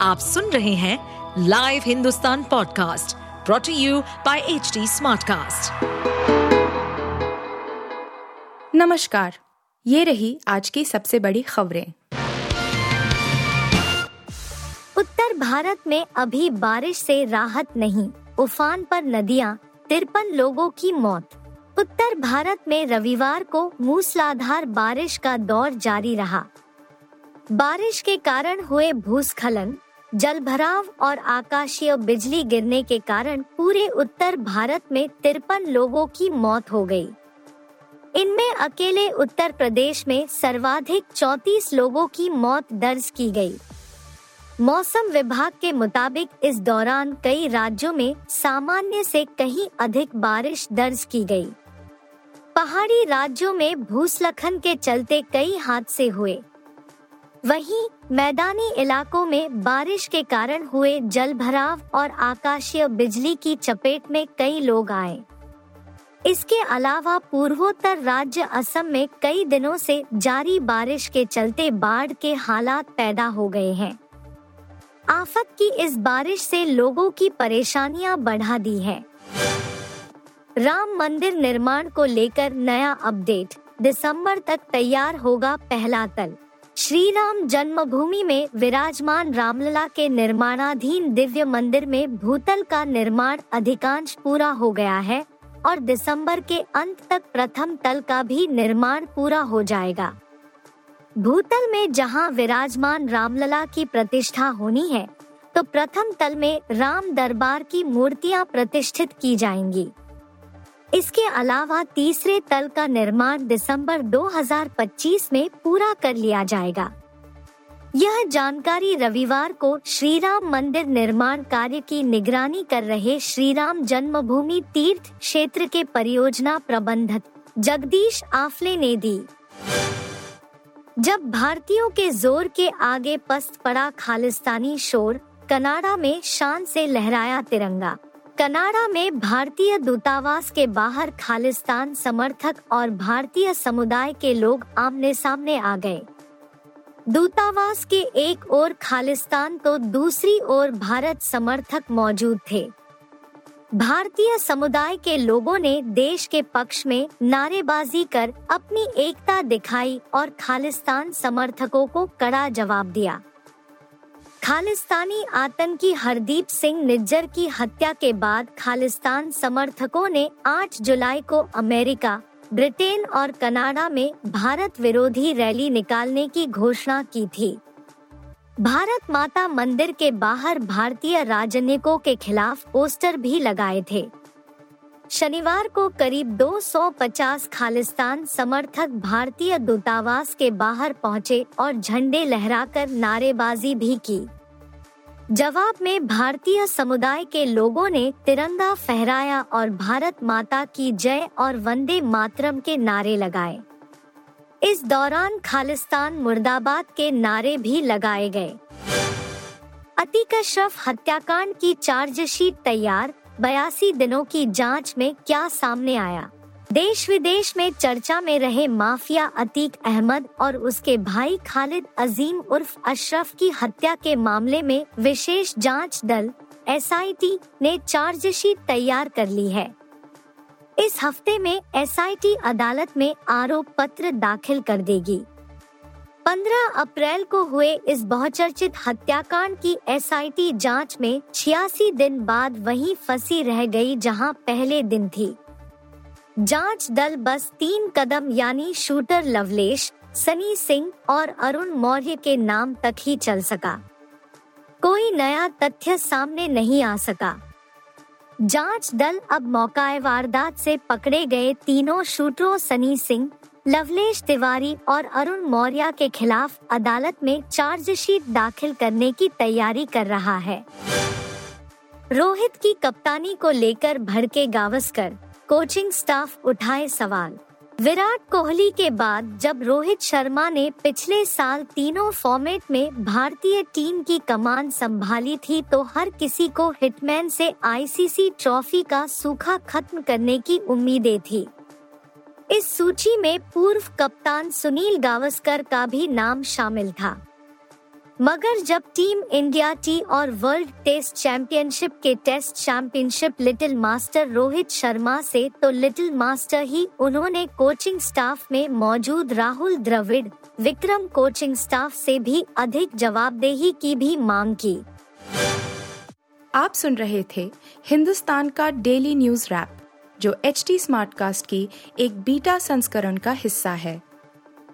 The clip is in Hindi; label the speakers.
Speaker 1: आप सुन रहे हैं live Hindustan podcast brought to you by H Smartcast.
Speaker 2: नमस्कार ये रही आज की सबसे बड़ी खबरें।
Speaker 3: उत्तर भारत में अभी बारिश से राहत नहीं उफान पर नदियाँ तिरपन लोगों की मौत। उत्तर भारत में रविवार को मूसलाधार बारिश का दौर जारी रहा। बारिश के कारण हुए भूस्खलन जल भराव और आकाशीय बिजली गिरने के कारण पूरे उत्तर भारत में तिरपन लोगों की मौत हो गई। इनमें अकेले उत्तर प्रदेश में सर्वाधिक 34 लोगों की मौत दर्ज की गई। मौसम विभाग के मुताबिक इस दौरान कई राज्यों में सामान्य से कहीं अधिक बारिश दर्ज की गई। पहाड़ी राज्यों में भूस्खलन के चलते कई हादसे हुए वहीं मैदानी इलाकों में बारिश के कारण हुए जल भराव और आकाशीय बिजली की चपेट में कई लोग आए। इसके अलावा पूर्वोत्तर राज्य असम में कई दिनों से जारी बारिश के चलते बाढ़ के हालात पैदा हो गए हैं। आफत की इस बारिश से लोगों की परेशानियाँ बढ़ा दी है। राम मंदिर निर्माण को लेकर नया अपडेट। दिसंबर तक तैयार होगा पहला तल। श्री राम जन्मभूमि में विराजमान रामलला के निर्माणाधीन दिव्य मंदिर में भूतल का निर्माण अधिकांश पूरा हो गया है और दिसंबर के अंत तक प्रथम तल का भी निर्माण पूरा हो जाएगा। भूतल में जहाँ विराजमान रामलला की प्रतिष्ठा होनी है तो प्रथम तल में राम दरबार की मूर्तियाँ प्रतिष्ठित की जाएँगी। इसके अलावा तीसरे तल का निर्माण दिसंबर 2025 में पूरा कर लिया जाएगा। यह जानकारी रविवार को श्री राम मंदिर निर्माण कार्य की निगरानी कर रहे श्री राम जन्मभूमि तीर्थ क्षेत्र के परियोजना प्रबंधक जगदीश आफले ने दी। जब भारतीयों के ज़ोर के आगे पस्त पड़ा खालिस्तानी शोर, कनाडा में शान से लहराया तिरंगा। कनाडा में भारतीय दूतावास के बाहर खालिस्तान समर्थक और भारतीय समुदाय के लोग आमने सामने आ गए। दूतावास के एक ओर खालिस्तान तो दूसरी ओर भारत समर्थक मौजूद थे। भारतीय समुदाय के लोगों ने देश के पक्ष में नारेबाजी कर अपनी एकता दिखाई और खालिस्तान समर्थकों को कड़ा जवाब दिया। खालिस्तानी आतंकी हरदीप सिंह निज्जर की हत्या के बाद खालिस्तान समर्थकों ने 8 जुलाई को अमेरिका, ब्रिटेन और कनाडा में भारत विरोधी रैली निकालने की घोषणा की थी। भारत माता मंदिर के बाहर भारतीय राजनयिकों के खिलाफ पोस्टर भी लगाए थे। शनिवार को करीब 250 खालिस्तान समर्थक भारतीय दूतावास के बाहर पहुँचे और झंडे लहराकर नारेबाजी भी की। जवाब में भारतीय समुदाय के लोगों ने तिरंगा फहराया और भारत माता की जय और वंदे मातरम के नारे लगाए। इस दौरान खालिस्तान मुर्दाबाद के नारे भी लगाए गए। अतीक अशरफ हत्याकांड की चार्जशीट तैयार, बयासी दिनों की जाँच में क्या सामने आया? देश विदेश में चर्चा में रहे माफिया अतीक अहमद और उसके भाई खालिद अजीम उर्फ़ अशरफ की हत्या के मामले में विशेष जाँच दल एसआईटी ने चार्जशीट तैयार कर ली है। इस हफ़्ते में एसआईटी अदालत में आरोप पत्र दाखिल कर देगी। 15 अप्रैल को हुए इस बहुचर्चित हत्याकांड की एसआईटी जाँच में छियासी दिन बाद वहीं फंसी रह गई जहाँ पहले दिन थी। जाँच दल बस तीन कदम यानी शूटर लवलेश, सनी सिंह और अरुण मौर्य के नाम तक ही चल सका। कोई नया तथ्य सामने नहीं आ सका। जाँच दल अब मौकाए वारदात से पकड़े गए तीनों शूटरों सनी सिंह, लवलेश तिवारी और अरुण मौर्य के खिलाफ अदालत में चार्जशीट दाखिल करने की तैयारी कर रहा है। रोहित की कप्तानी को लेकर भड़के गावस्कर। कोचिंग स्टाफ उठाए सवाल। विराट कोहली के बाद जब रोहित शर्मा ने पिछले साल तीनों फॉर्मेट में भारतीय टीम की कमान संभाली थी तो हर किसी को हिटमैन से आईसीसी ट्रॉफी का सूखा खत्म करने की उम्मीदें थी। इस सूची में पूर्व कप्तान सुनील गावस्कर का भी नाम शामिल था। मगर जब टीम इंडिया टी और वर्ल्ड टेस्ट चैंपियनशिप के test championship little master Rohit Sharma से तो लिटिल मास्टर ही उन्होंने कोचिंग स्टाफ में मौजूद राहुल द्रविड़, विक्रम कोचिंग स्टाफ से भी अधिक जवाबदेही की भी मांग की।
Speaker 2: आप सुन रहे थे हिंदुस्तान का डेली न्यूज़ रैप, जो एच टी स्मार्ट कास्ट की एक बीटा संस्करण का हिस्सा है।